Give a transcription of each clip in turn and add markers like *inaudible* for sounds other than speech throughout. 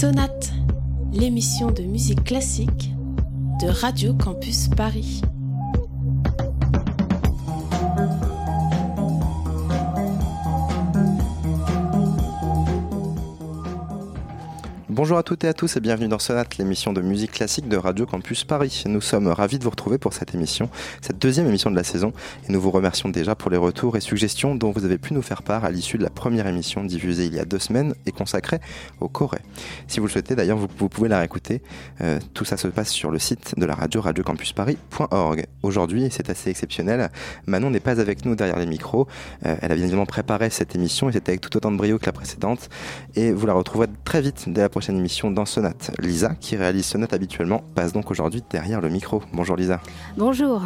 Sonate, l'émission de musique classique de Radio Campus Paris. Bonjour à toutes et à tous et bienvenue dans Sonate, l'émission de musique classique de Radio Campus Paris. Nous sommes ravis de vous retrouver pour cette émission, cette deuxième émission de la saison, et nous vous remercions déjà pour les retours et suggestions dont vous avez pu nous faire part à l'issue de la première émission diffusée il y a deux semaines et consacrée au Corée. Si vous le souhaitez d'ailleurs, vous, pouvez la réécouter. Euh, tout ça se passe sur le site de la radio radiocampusparis.org. Aujourd'hui, c'est assez exceptionnel, Manon n'est pas avec nous derrière les micros. Euh, elle a bien évidemment préparé cette émission et c'était avec tout autant de brio que la précédente, et vous la retrouverez très vite dès la prochaine émission dans Sonate. Lisa, qui réalise Sonate habituellement, passe donc aujourd'hui derrière le micro. Bonjour Lisa. Bonjour.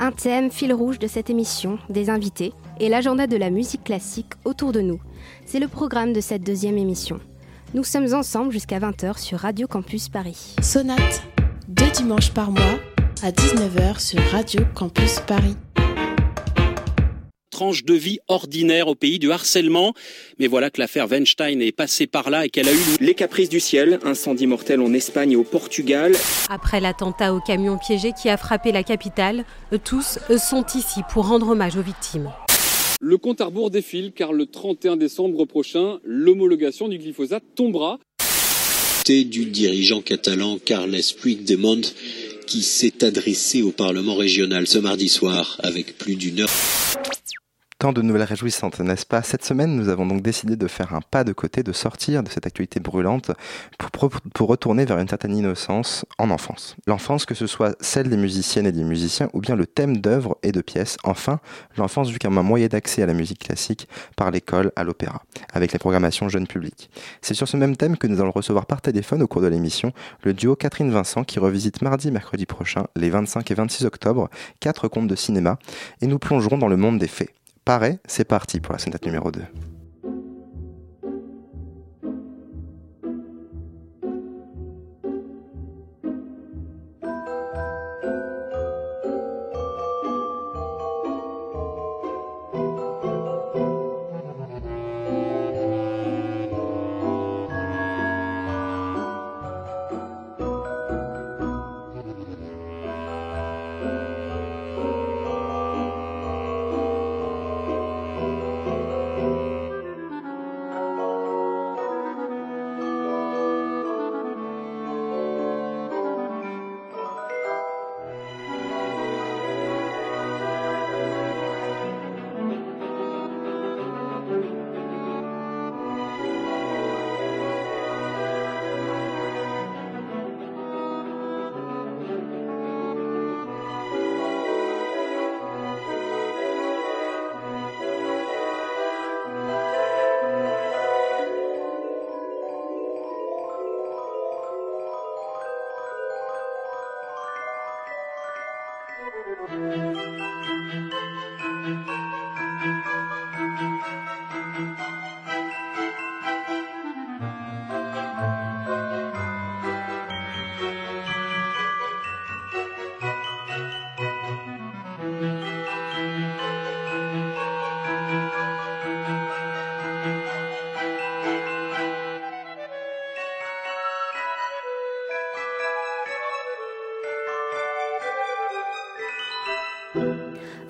Un thème fil rouge de cette émission, des invités et l'agenda de la musique classique autour de nous. C'est le programme de cette deuxième émission. Nous sommes ensemble jusqu'à 20h sur Radio Campus Paris. Sonate, deux dimanches par mois à 19h sur Radio Campus Paris tranche de vie ordinaire au pays du harcèlement. Mais voilà que l'affaire Weinstein est passée par là et qu'elle a eu les caprices du ciel, incendie mortel en Espagne et au Portugal. Après l'attentat au camion piégé qui a frappé la capitale, tous sont ici pour rendre hommage aux victimes. Le compte à rebours défile car le 31 décembre prochain, l'homologation du glyphosate tombera. Du dirigeant catalan Carles Puigdemont qui s'est adressé au Parlement régional ce mardi soir avec plus d'une heure. Tant de nouvelles réjouissantes, n'est-ce pas? Cette semaine, nous avons donc décidé de faire un pas de côté, de sortir de cette actualité brûlante pour, retourner vers une certaine innocence en enfance. L'enfance, que ce soit celle des musiciennes et des musiciens, ou bien le thème d'œuvres et de pièces. Enfin, l'enfance vue comme un moyen d'accès à la musique classique par l'école à l'opéra, avec les programmations jeunes publics. C'est sur ce même thème que nous allons recevoir par téléphone au cours de l'émission le duo Catherine Vincent qui revisite mardi mercredi prochain, les 25 et 26 octobre, quatre contes de cinéma, et nous plongerons dans le monde des fées. Pareil, c'est parti pour la sonate numéro 2.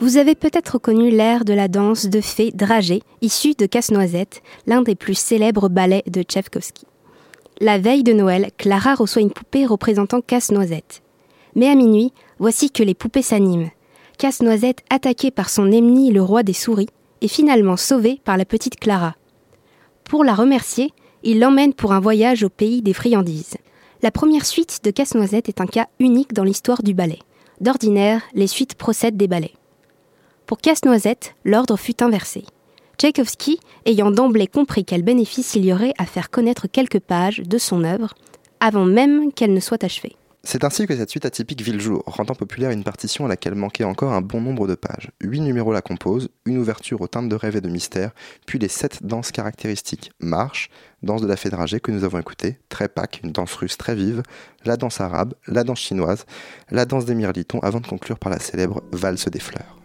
Vous avez peut-être reconnu l'air de la danse de fée dragée, issue de Casse-Noisette, l'un des plus célèbres ballets de Tchaïkovski. La veille de Noël, Clara reçoit une poupée représentant Casse-Noisette. Mais à minuit, voici que les poupées s'animent. Casse-Noisette, attaqué par son ennemi le roi des souris, est finalement sauvé par la petite Clara. Pour la remercier, il l'emmène pour un voyage au pays des friandises. La première suite de Casse-Noisette est un cas unique dans l'histoire du ballet. D'ordinaire, les suites procèdent des ballets. Pour Casse-Noisette, l'ordre fut inversé. Tchaïkovski ayant d'emblée compris quel bénéfice il y aurait à faire connaître quelques pages de son œuvre avant même qu'elle ne soit achevée. C'est ainsi que cette suite atypique vit le jour, rendant populaire une partition à laquelle manquait encore un bon nombre de pages. Huit numéros la composent, une ouverture aux teintes de rêve et de mystère, puis les sept danses caractéristiques. Marche, danse de la fée dragée que nous avons écoutée, Trépac, une danse russe très vive, la danse arabe, la danse chinoise, la danse des mirlitons, avant de conclure par la célèbre valse des fleurs.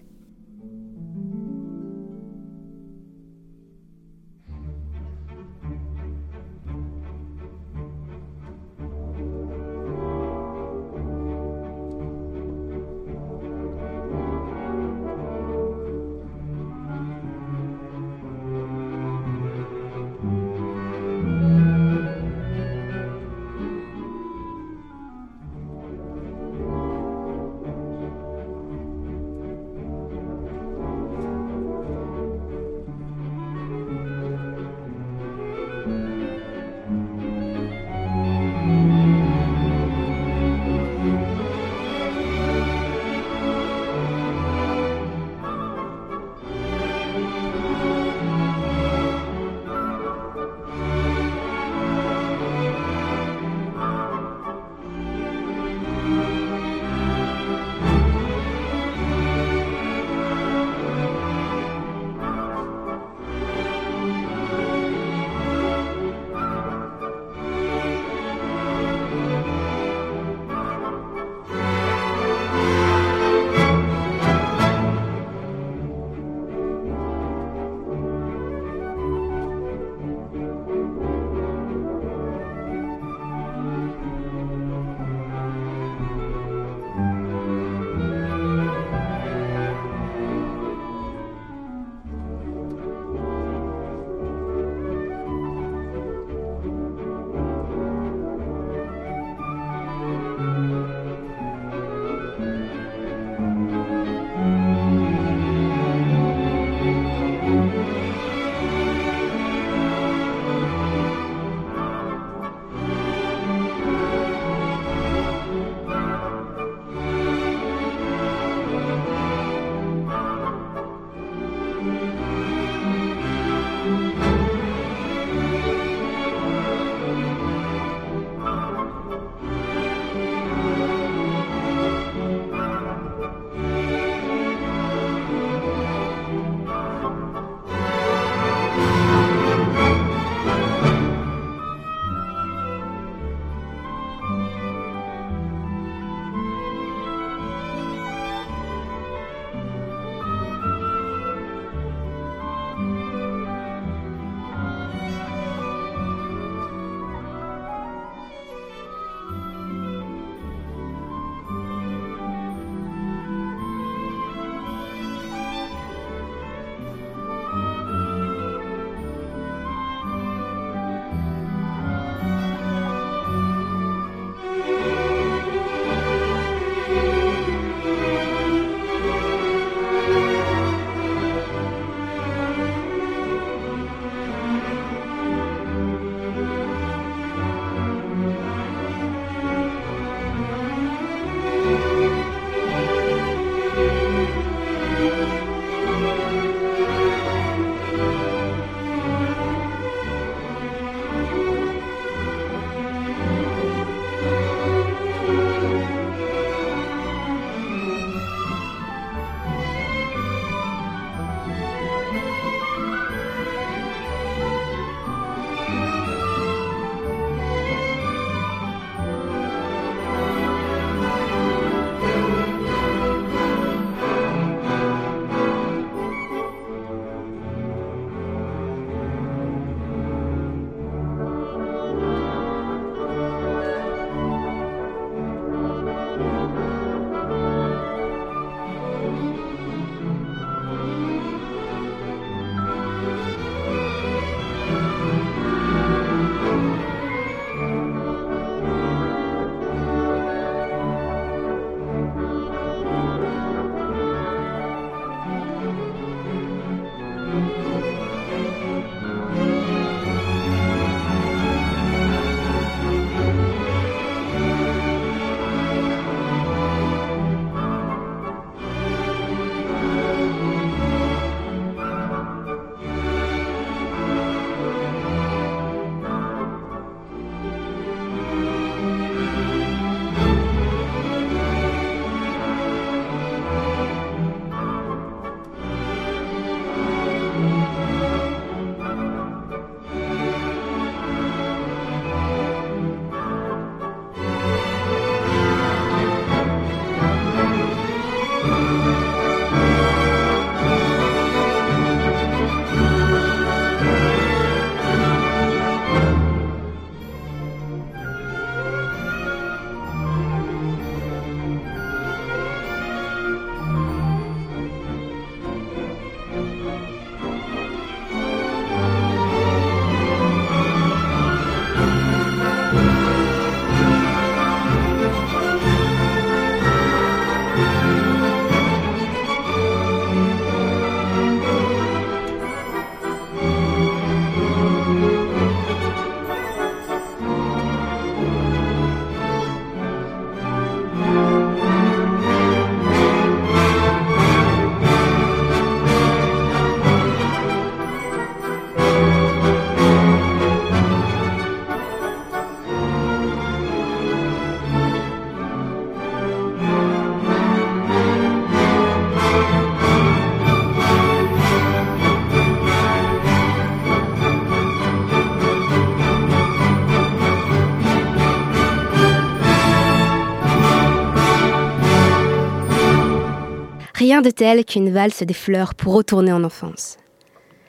De tel qu'une valse des fleurs pour retourner en enfance.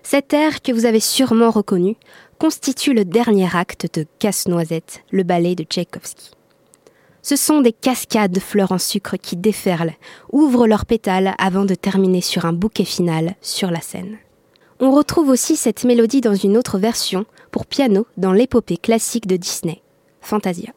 Cet air que vous avez sûrement reconnu constitue le dernier acte de Casse-Noisette, le ballet de Tchaïkovski. Ce sont des cascades de fleurs en sucre qui déferlent, ouvrent leurs pétales avant de terminer sur un bouquet final sur la scène. On retrouve aussi cette mélodie dans une autre version pour piano dans l'épopée classique de Disney, Fantasia.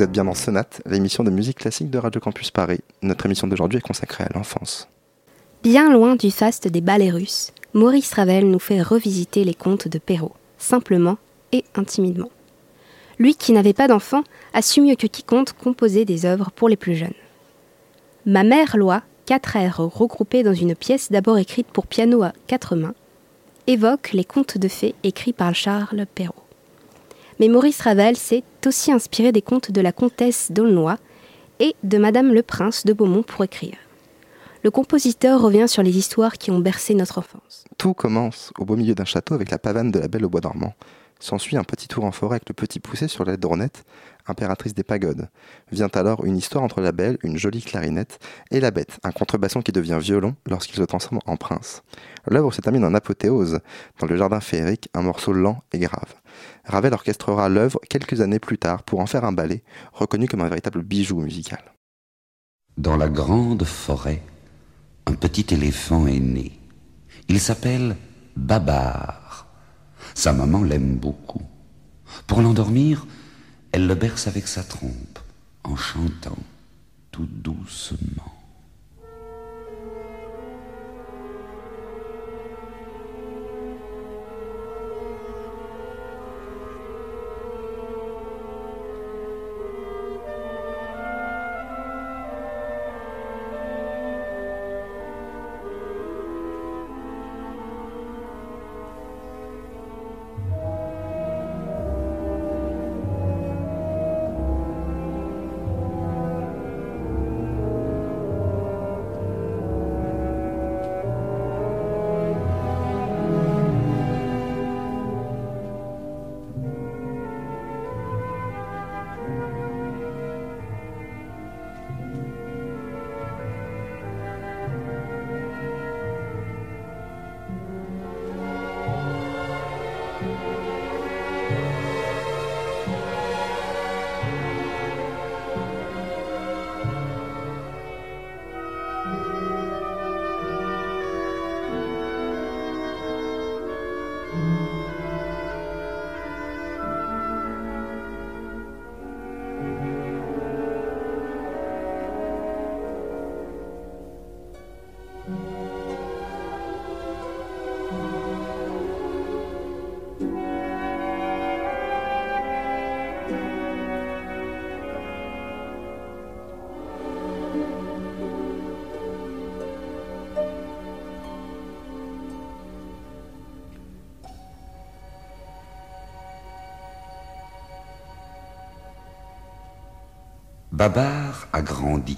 Êtes bien dans Sonate, l'émission de musique classique de Radio Campus Paris. Notre émission d'aujourd'hui est consacrée à l'enfance. Bien loin du faste des ballets russes, Maurice Ravel nous fait revisiter les contes de Perrault, simplement et intimidement. Lui qui n'avait pas d'enfant a su mieux que quiconque composer des œuvres pour les plus jeunes. Ma mère loi, quatre airs regroupés dans une pièce d'abord écrite pour piano à quatre mains, évoque les contes de fées écrits par Charles Perrault. Mais Maurice Ravel s'est aussi inspiré des contes de la comtesse d'Aulnoy et de Madame le Prince de Beaumont pour écrire. Le compositeur revient sur les histoires qui ont bercé notre enfance. Tout commence au beau milieu d'un château avec la pavane de la Belle au Bois dormant. S'ensuit un petit tour en forêt avec le petit poussé sur la drônette, impératrice des pagodes. Vient alors une histoire entre la belle, une jolie clarinette, et la bête, un contrebasson qui devient violon lorsqu'ils se transforment en prince. L'œuvre se termine en apothéose, dans le jardin féerique, un morceau lent et grave. Ravel orchestrera l'œuvre quelques années plus tard pour en faire un ballet, reconnu comme un véritable bijou musical. Dans la grande forêt, un petit éléphant est né. Il s'appelle Babar. Sa maman l'aime beaucoup. Pour l'endormir, elle le berce avec sa trompe, en chantant tout doucement. Babar a grandi.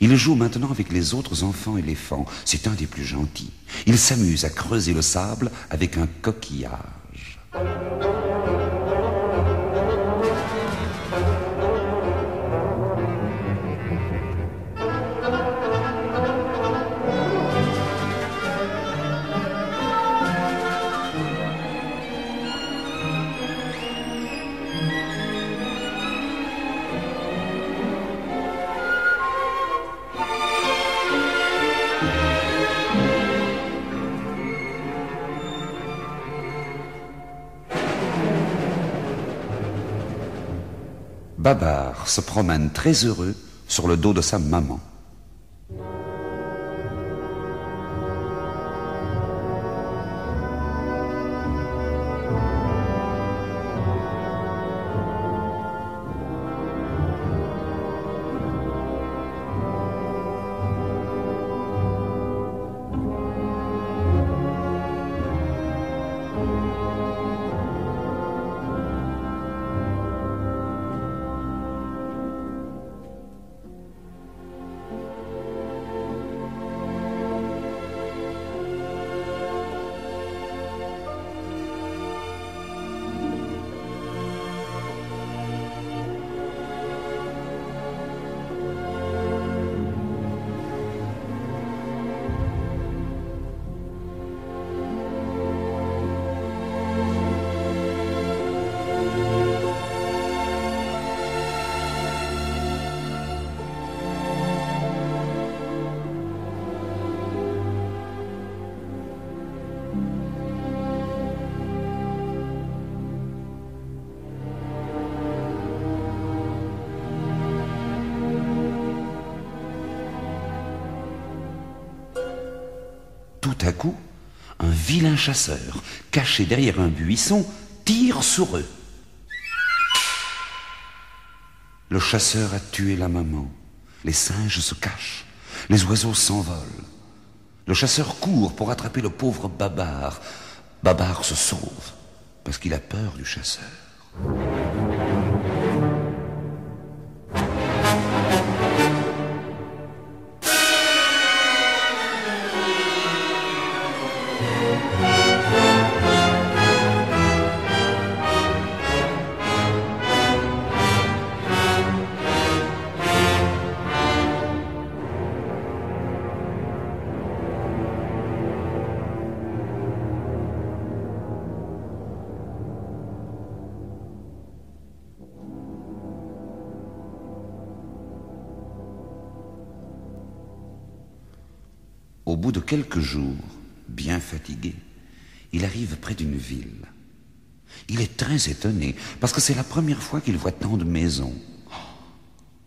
Il joue maintenant avec les autres enfants éléphants. C'est un des plus gentils. Il s'amuse à creuser le sable avec un coquillage. Babar se promène très heureux sur le dos de sa maman. À coup, un vilain chasseur, caché derrière un buisson, tire sur eux. Le chasseur a tué la maman. Les singes se cachent. Les oiseaux s'envolent. Le chasseur court pour attraper le pauvre Babar. Babar se sauve parce qu'il a peur du chasseur. Bien fatigué, il arrive près d'une ville. Il est très étonné parce que c'est la première fois qu'il voit tant de maisons.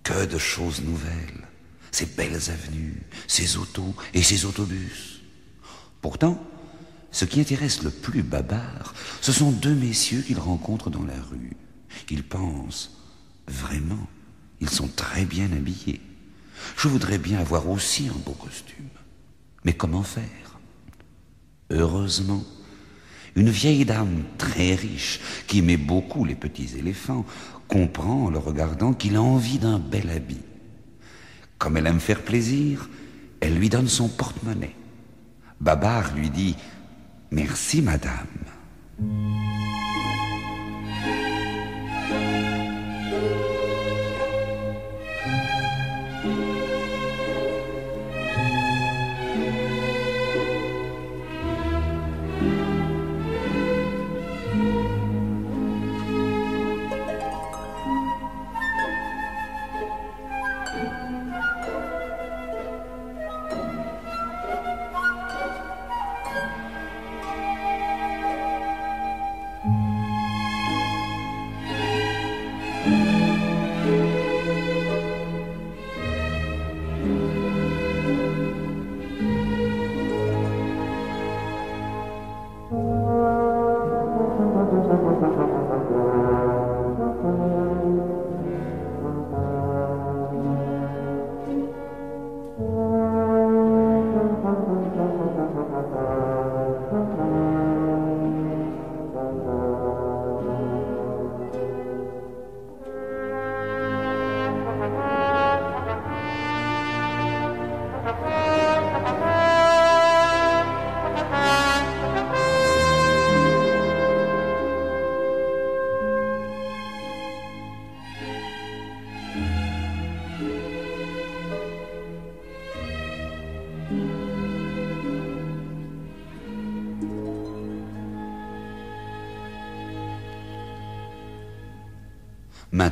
Que de choses nouvelles, ces belles avenues, ces autos et ces autobus. Pourtant, ce qui intéresse le plus Babar, ce sont deux messieurs qu'il rencontre dans la rue. Il pense, vraiment, ils sont très bien habillés. Je voudrais bien avoir aussi un beau costume. Mais comment faire? Heureusement, une vieille dame très riche, qui aimait beaucoup les petits éléphants, comprend en le regardant qu'il a envie d'un bel habit. Comme elle aime faire plaisir, elle lui donne son porte-monnaie. Babar lui dit Merci, madame.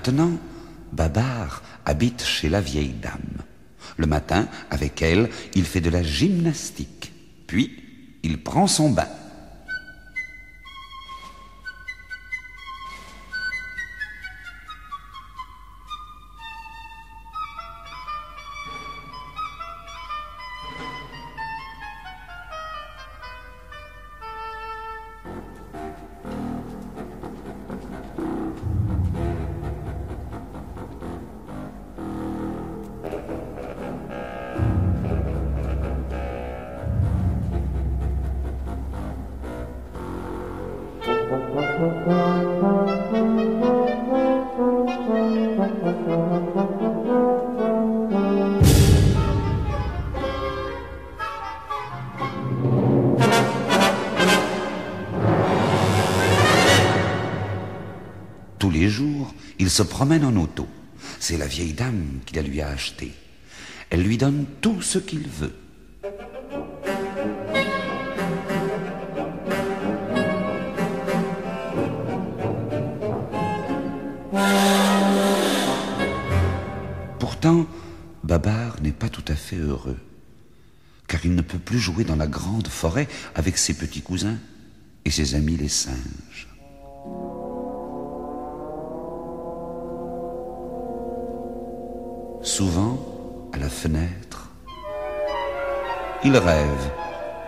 Maintenant, Babar habite chez la vieille dame. Le matin, avec elle, il fait de la gymnastique. Puis, il prend son bain. Se promène en auto. C'est la vieille dame qui la lui a acheté. Elle lui donne tout ce qu'il veut. Pourtant, Babar n'est pas tout à fait heureux, car il ne peut plus jouer dans la grande forêt avec ses petits cousins et ses amis les singes. Souvent, à la fenêtre, il rêve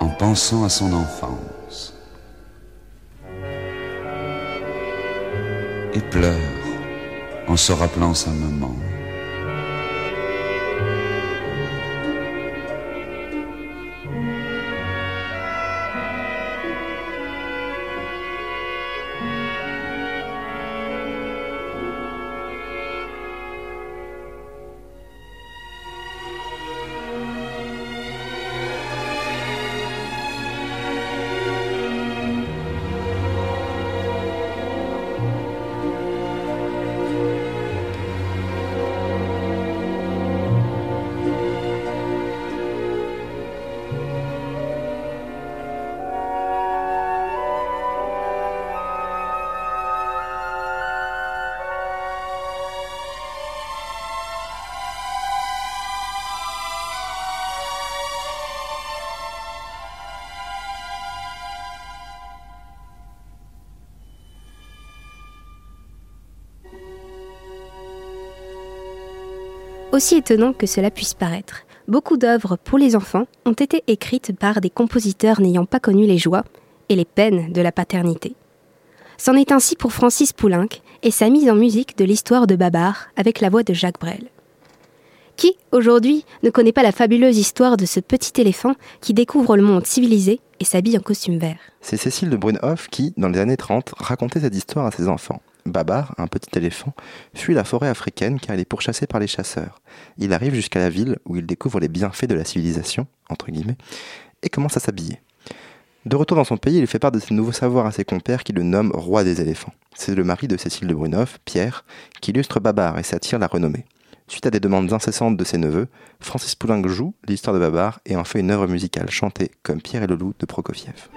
en pensant à son enfance. Et pleure en se rappelant sa maman. Aussi étonnant que cela puisse paraître, beaucoup d'œuvres pour les enfants ont été écrites par des compositeurs n'ayant pas connu les joies et les peines de la paternité. C'en est ainsi pour Francis Poulenc et sa mise en musique de l'histoire de Babar avec la voix de Jacques Brel. Qui, aujourd'hui, ne connaît pas la fabuleuse histoire de ce petit éléphant qui découvre le monde civilisé et s'habille en costume vert? C'est Cécile de Brunhoff qui, dans les années 30, racontait cette histoire à ses enfants. Babar, un petit éléphant, fuit la forêt africaine car il est pourchassé par les chasseurs. Il arrive jusqu'à la ville où il découvre les bienfaits de la civilisation, entre guillemets, et commence à s'habiller. De retour dans son pays, il fait part de ses nouveaux savoirs à ses compères qui le nomment roi des éléphants. C'est le mari de Cécile de Brunhoff, Pierre, qui illustre Babar et s'attire la renommée. Suite à des demandes incessantes de ses neveux, Francis Poulenc joue l'histoire de Babar et en fait une œuvre musicale chantée comme Pierre et le loup de Prokofiev.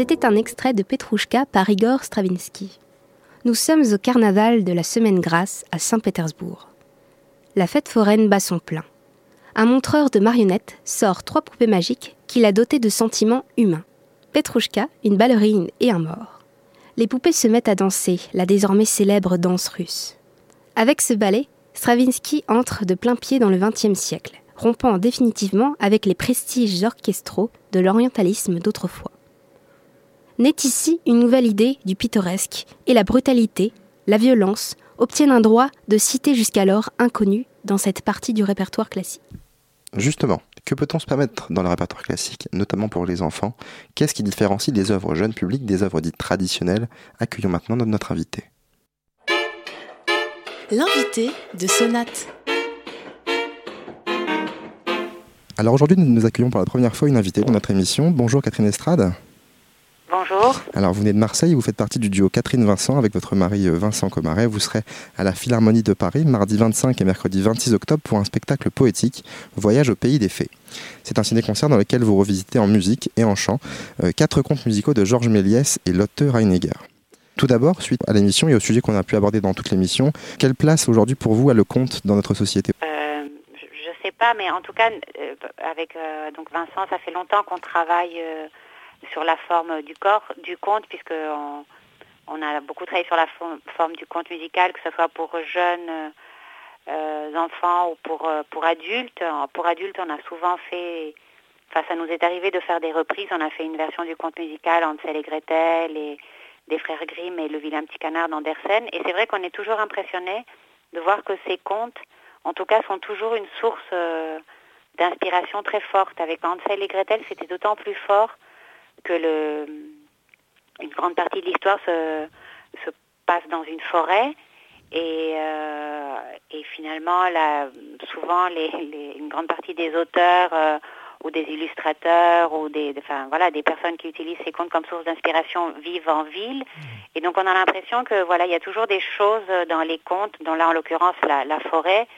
C'était un extrait de Petrouchka par Igor Stravinsky. Nous sommes au carnaval de la Semaine Grasse à Saint-Pétersbourg. La fête foraine bat son plein. Un montreur de marionnettes sort trois poupées magiques qu'il a dotées de sentiments humains. Petrouchka, une ballerine et un mort. Les poupées se mettent à danser la désormais célèbre danse russe. Avec ce ballet, Stravinsky entre de plein pied dans le XXe siècle, rompant définitivement avec les prestiges orchestraux de l'orientalisme d'autrefois naît ici une nouvelle idée du pittoresque, et la brutalité, la violence, obtiennent un droit de cité jusqu'alors inconnu dans cette partie du répertoire classique. Justement, que peut-on se permettre dans le répertoire classique, notamment pour les enfants? Qu'est-ce qui différencie les œuvres jeunes publics des œuvres dites traditionnelles? Accueillons maintenant notre invité. L'invité de Sonate. Alors aujourd'hui, nous accueillons pour la première fois une invitée dans notre émission. Bonjour Catherine Estrade. Bonjour. Alors, vous venez de Marseille, vous faites partie du duo Catherine Vincent avec votre mari euh, Vincent Comaret. Vous serez à la Philharmonie de Paris mardi 25 et mercredi 26 octobre pour un spectacle poétique, Voyage au pays des fées. C'est un ciné-concert dans lequel vous revisitez en musique et en chant euh, quatre contes musicaux de Georges Méliès et Lotte Reinegger. Tout d'abord, suite à l'émission et au sujet qu'on a pu aborder dans toute l'émission, quelle place aujourd'hui pour vous a le conte dans notre société? Euh, Je ne sais pas, mais en tout cas, avec donc Vincent, ça fait longtemps qu'on travaille sur la forme du corps, du conte, puisque on, a beaucoup travaillé sur la forme, du conte musical, que ce soit pour jeunes euh, enfants ou pour, euh, adultes. Pour adultes, on a souvent fait, enfin ça nous est arrivé de faire des reprises. On a fait une version du conte musical Hansel et Gretel et des frères Grimm et le vilain petit canard d'Andersen. Et c'est vrai qu'on est toujours impressionné de voir que ces contes, en tout cas, sont toujours une source euh, d'inspiration très forte. Avec Hansel et Gretel, c'était d'autant plus fort que le, une grande partie de l'histoire se, se, passe dans une forêt et, euh, et finalement la, souvent les, les, une grande partie des auteurs euh, ou des illustrateurs ou des, enfin, voilà, des personnes qui utilisent ces contes comme source d'inspiration vivent en ville. Mmh. Et donc on a l'impression que voilà, il y a toujours des choses dans les contes, dont là en l'occurrence la, la, forêt,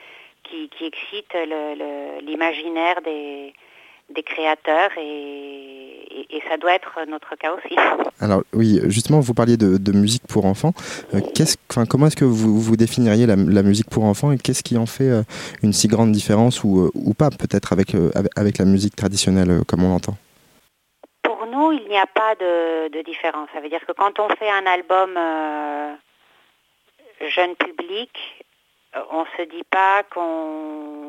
qui, qui excite l'imaginaire des, des créateurs et, et, ça doit être notre cas aussi. *laughs* Alors oui, justement, vous parliez de, de musique pour enfants. Euh, qu'est-ce, enfin, comment est-ce que vous, vous définiriez la, la, musique pour enfants et qu'est-ce qui en fait euh, une si grande différence ou, euh, ou pas peut-être avec, avec la musique traditionnelle comme on l'entend? Pour nous, il n'y a pas de, de, différence. Ça veut dire que quand on fait un album jeune public, on se dit pas qu'on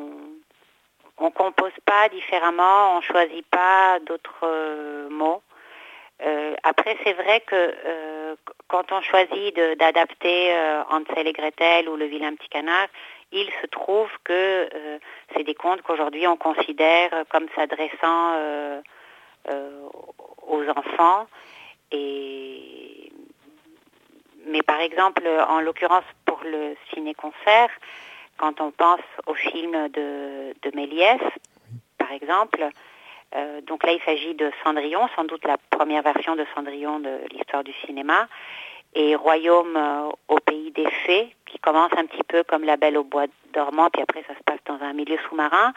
on compose pas différemment, on choisit pas d'autres euh, mots. Euh, après, c'est vrai que euh, quand on choisit d'adapter Hansel et Gretel ou Le vilain petit canard, il se trouve que c'est des contes qu'aujourd'hui on considère comme s'adressant aux enfants. Mais par exemple, en l'occurrence pour le ciné-concert, quand on pense au film de, Méliès, par exemple, euh, donc là il s'agit de Cendrillon, sans doute la première version de Cendrillon de l'histoire du cinéma, et Royaume euh, au pays des fées, qui commence un petit peu comme La Belle au bois dormant, puis après ça se passe dans un milieu sous-marin.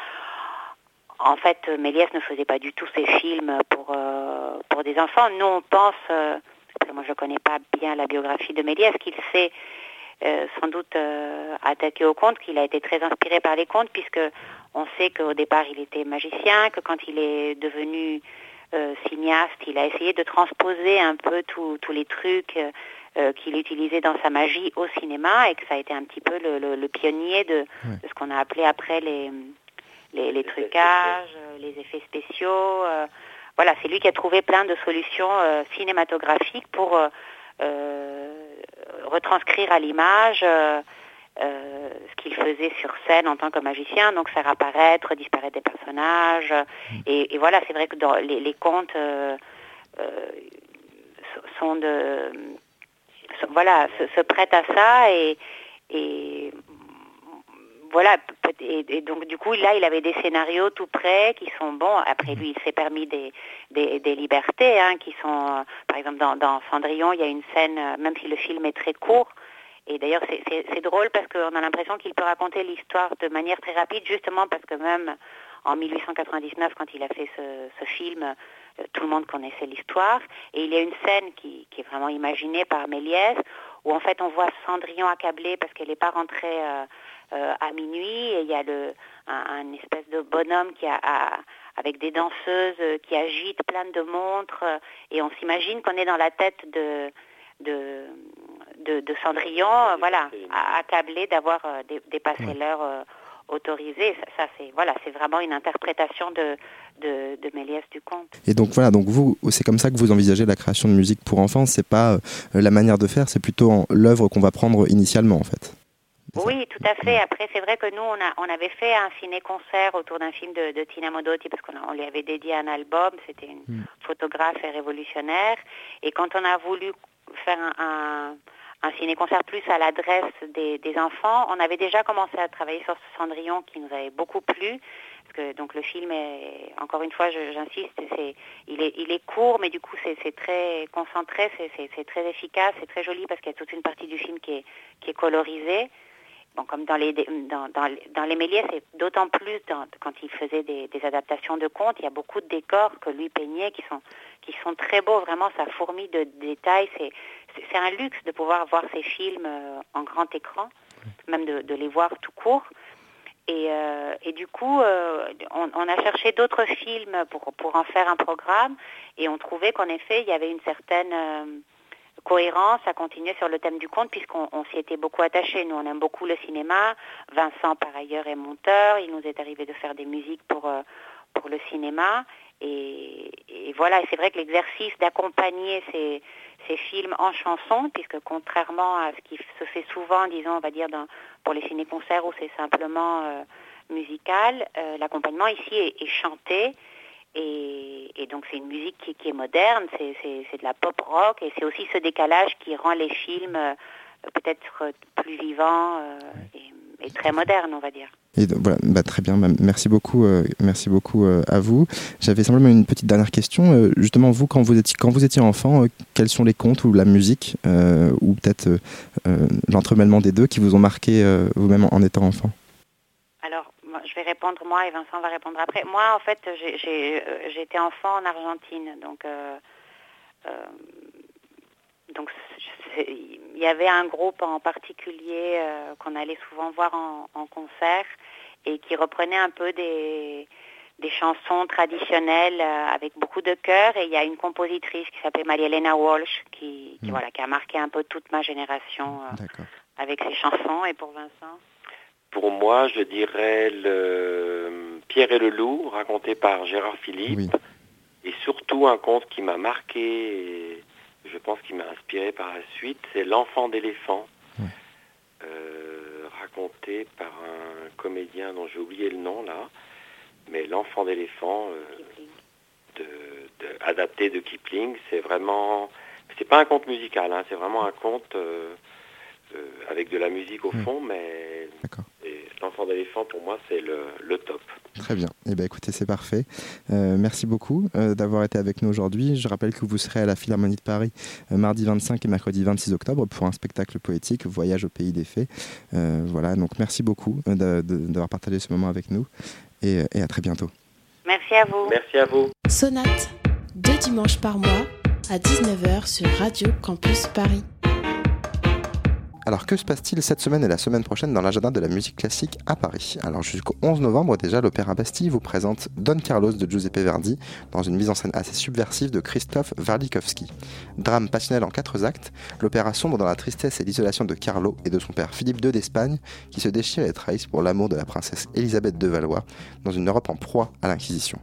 en fait, Méliès ne faisait pas du tout ses films pour, pour des enfants. Nous, on pense, moi je ne connais pas bien la biographie de Méliès, qu'il s'est sans doute attaqué au conte, qu'il a été très inspiré par les contes, puisque on sait qu'au départ il était magicien, que quand il est devenu cinéaste, il a essayé de transposer un peu tous les trucs euh, qu'il utilisait dans sa magie au cinéma et que ça a été un petit peu le, pionnier de, ce qu'on a appelé après les, les, trucages, euh, les effets spéciaux. Euh, voilà, c'est lui qui a trouvé plein de solutions cinématographiques pour retranscrire à l'image ce qu'il faisait sur scène en tant que magicien, donc faire apparaître, disparaître des personnages. Mm. Et, voilà, c'est vrai que dans les, les contes sont de voilà, se, prête à ça et, et voilà, et, donc du coup là il avait des scénarios tout prêts qui sont bons. Après lui il s'est permis des, des, libertés hein, qui sont, par exemple dans, dans, Cendrillon il y a une scène, même si le film est très court, et d'ailleurs c'est drôle parce qu'on a l'impression qu'il peut raconter l'histoire de manière très rapide justement parce que même en 1899 quand il a fait ce, ce film, euh, tout le monde connaissait l'histoire. Et il y a une scène qui, est vraiment imaginée par Méliès, où en fait on voit Cendrillon accablée parce qu'elle n'est pas rentrée euh, euh, à minuit, et il y a le, un, espèce de bonhomme qui a, avec des danseuses qui agitent plein de montres, et on s'imagine qu'on est dans la tête de, de, de, Cendrillon, voilà, accablé d'avoir dépassé l'heure autorisé. Ça, c'est voilà, c'est vraiment une interprétation de, de, Méliès du conte. Et donc voilà, donc vous, c'est comme ça que vous envisagez la création de musique pour enfants. C'est pas euh, la manière de faire, c'est plutôt l'œuvre qu'on va prendre initialement en fait. Oui, tout à fait. Après, c'est vrai que nous, on, a, on avait fait un ciné-concert autour d'un film de, Tina Modotti parce qu'on on lui avait dédié un album. C'était une hmm. photographe et révolutionnaire. Et quand on a voulu faire un un ciné-concert plus à l'adresse des, enfants. On avait déjà commencé à travailler sur ce Cendrillon qui nous avait beaucoup plu. Parce que donc le film est, encore une fois, j'insiste, c'est, il est, il est court, mais du coup c'est, très concentré, c'est, très efficace, c'est très joli parce qu'il y a toute une partie du film qui est, qui est colorisée. Bon, comme dans les dans, dans, les Méliès, c'est d'autant plus quand il faisait des, adaptations de contes, il y a beaucoup de décors que lui peignait qui sont qui sont très beaux. Vraiment, ça fourmille de détails. C'est c'est un luxe de pouvoir voir ces films euh, en grand écran, même de, les voir tout court. Et, euh, du coup, euh, on, a cherché d'autres films pour, pour en faire un programme et on trouvait qu'en effet, il y avait une certaine cohérence à continuer sur le thème du conte puisqu'on s'y était beaucoup attaché. Nous, on aime beaucoup le cinéma. Vincent, par ailleurs, est monteur. Il nous est arrivé de faire des musiques pour, pour le cinéma. Et, et voilà, c'est vrai que l'exercice d'accompagner ces, ces films en chanson, puisque contrairement à ce qui se fait souvent, disons, on va dire, dans, pour les ciné-concerts où c'est simplement euh, musical, euh, l'accompagnement ici est, chanté. Et, donc c'est une musique qui, est moderne, c'est de la pop rock, et c'est aussi ce décalage qui rend les films euh, peut-être plus vivants et très moderne, on va dire. Et voilà, bah, très bien, bah, merci beaucoup, euh, merci beaucoup euh, à vous. J'avais simplement une petite dernière question. Euh, justement, vous, quand vous étiez, quand vous étiez enfant, quels sont les contes ou la musique, ou peut-être l'entremêlement des deux, qui vous ont marqué vous-même en étant enfant? Vais répondre moi et Vincent va répondre après. Moi, en fait, j'ai été enfant en Argentine, donc donc il y avait un groupe en particulier euh, qu'on allait souvent voir en, concert et qui reprenait un peu des, chansons traditionnelles euh, avec beaucoup de cœur. Et il y a une compositrice qui s'appelle Maria-Elena Walsh qui, hmm. voilà, qui a marqué un peu toute ma génération euh, avec ses chansons. Et pour Vincent Pour moi, je dirais le Pierre et le loup, raconté par Gérard Philippe. Et surtout un conte qui m'a marqué je pense qu'il m'a inspiré par la suite, c'est L'enfant d'éléphant, euh, raconté par un comédien dont j'ai oublié le nom là, mais L'enfant d'éléphant, euh, adapté de Kipling, c'est vraiment, c'est pas un conte musical, hein, c'est vraiment un conte euh, avec de la musique au fond, mais l'enfant d'éléphant pour moi c'est le top. Très bien. Eh bien, écoutez, c'est parfait. Euh, merci beaucoup euh, d'avoir été avec nous aujourd'hui. Je rappelle que vous serez à la Philharmonie de Paris euh, mardi 25 et mercredi 26 octobre pour un spectacle poétique, Voyage au pays des fées. voilà, donc merci beaucoup d'avoir partagé ce moment avec nous et, et à très bientôt. Merci à vous. Merci à vous. Sonate, deux dimanches par mois à 19h sur Radio Campus Paris. Alors que se passe-t-il cette semaine et la semaine prochaine dans l'agenda de la musique classique à Paris? Alors jusqu'au 11 novembre déjà, l'Opéra Bastille vous présente Don Carlos de Giuseppe Verdi dans une mise en scène assez subversive de Christophe Warlikowski. Drame passionnel en quatre actes, l'opéra sombre dans la tristesse et l'isolation de Carlo et de son père Philippe II d'Espagne qui se déchirent et trahissent pour l'amour de la princesse Élisabeth de Valois dans une Europe en proie à l'Inquisition.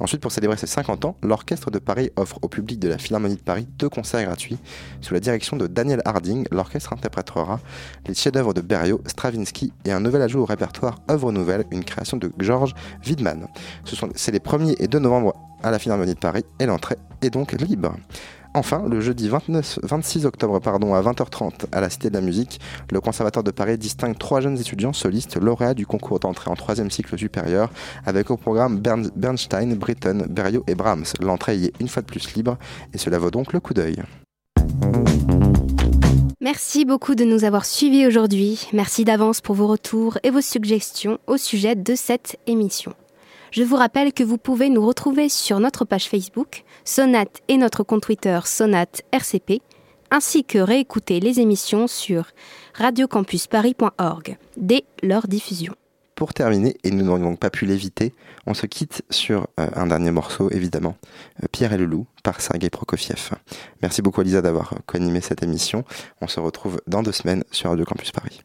Ensuite, pour célébrer ses 50 ans, l'Orchestre de Paris offre au public de la Philharmonie de Paris deux concerts gratuits. Sous la direction de Daniel Harding, l'orchestre interprétera les chefs-d'œuvre de Berlioz, Stravinsky et un nouvel ajout au répertoire Œuvre Nouvelle, une création de Georges Widman. C'est les 1er et 2 novembre à la Philharmonie de Paris et l'entrée est donc libre. Enfin, le jeudi 29, 26 octobre pardon, à 20h30 à la Cité de la Musique, le Conservatoire de Paris distingue trois jeunes étudiants solistes lauréats du concours d'entrée en troisième cycle supérieur avec au programme Bernstein, Britten, Berriot et Brahms. L'entrée y est une fois de plus libre et cela vaut donc le coup d'œil. Merci beaucoup de nous avoir suivis aujourd'hui. Merci d'avance pour vos retours et vos suggestions au sujet de cette émission. Je vous rappelle que vous pouvez nous retrouver sur notre page Facebook, Sonate et notre compte Twitter Sonate RCP, ainsi que réécouter les émissions sur radiocampusparis.org dès leur diffusion. Pour terminer, et nous n'aurions pas pu l'éviter, on se quitte sur euh, un dernier morceau, évidemment, euh, Pierre et le loup par Sergei Prokofiev. Merci beaucoup Elisa d'avoir co-animé cette émission. On se retrouve dans deux semaines sur Radio Campus Paris.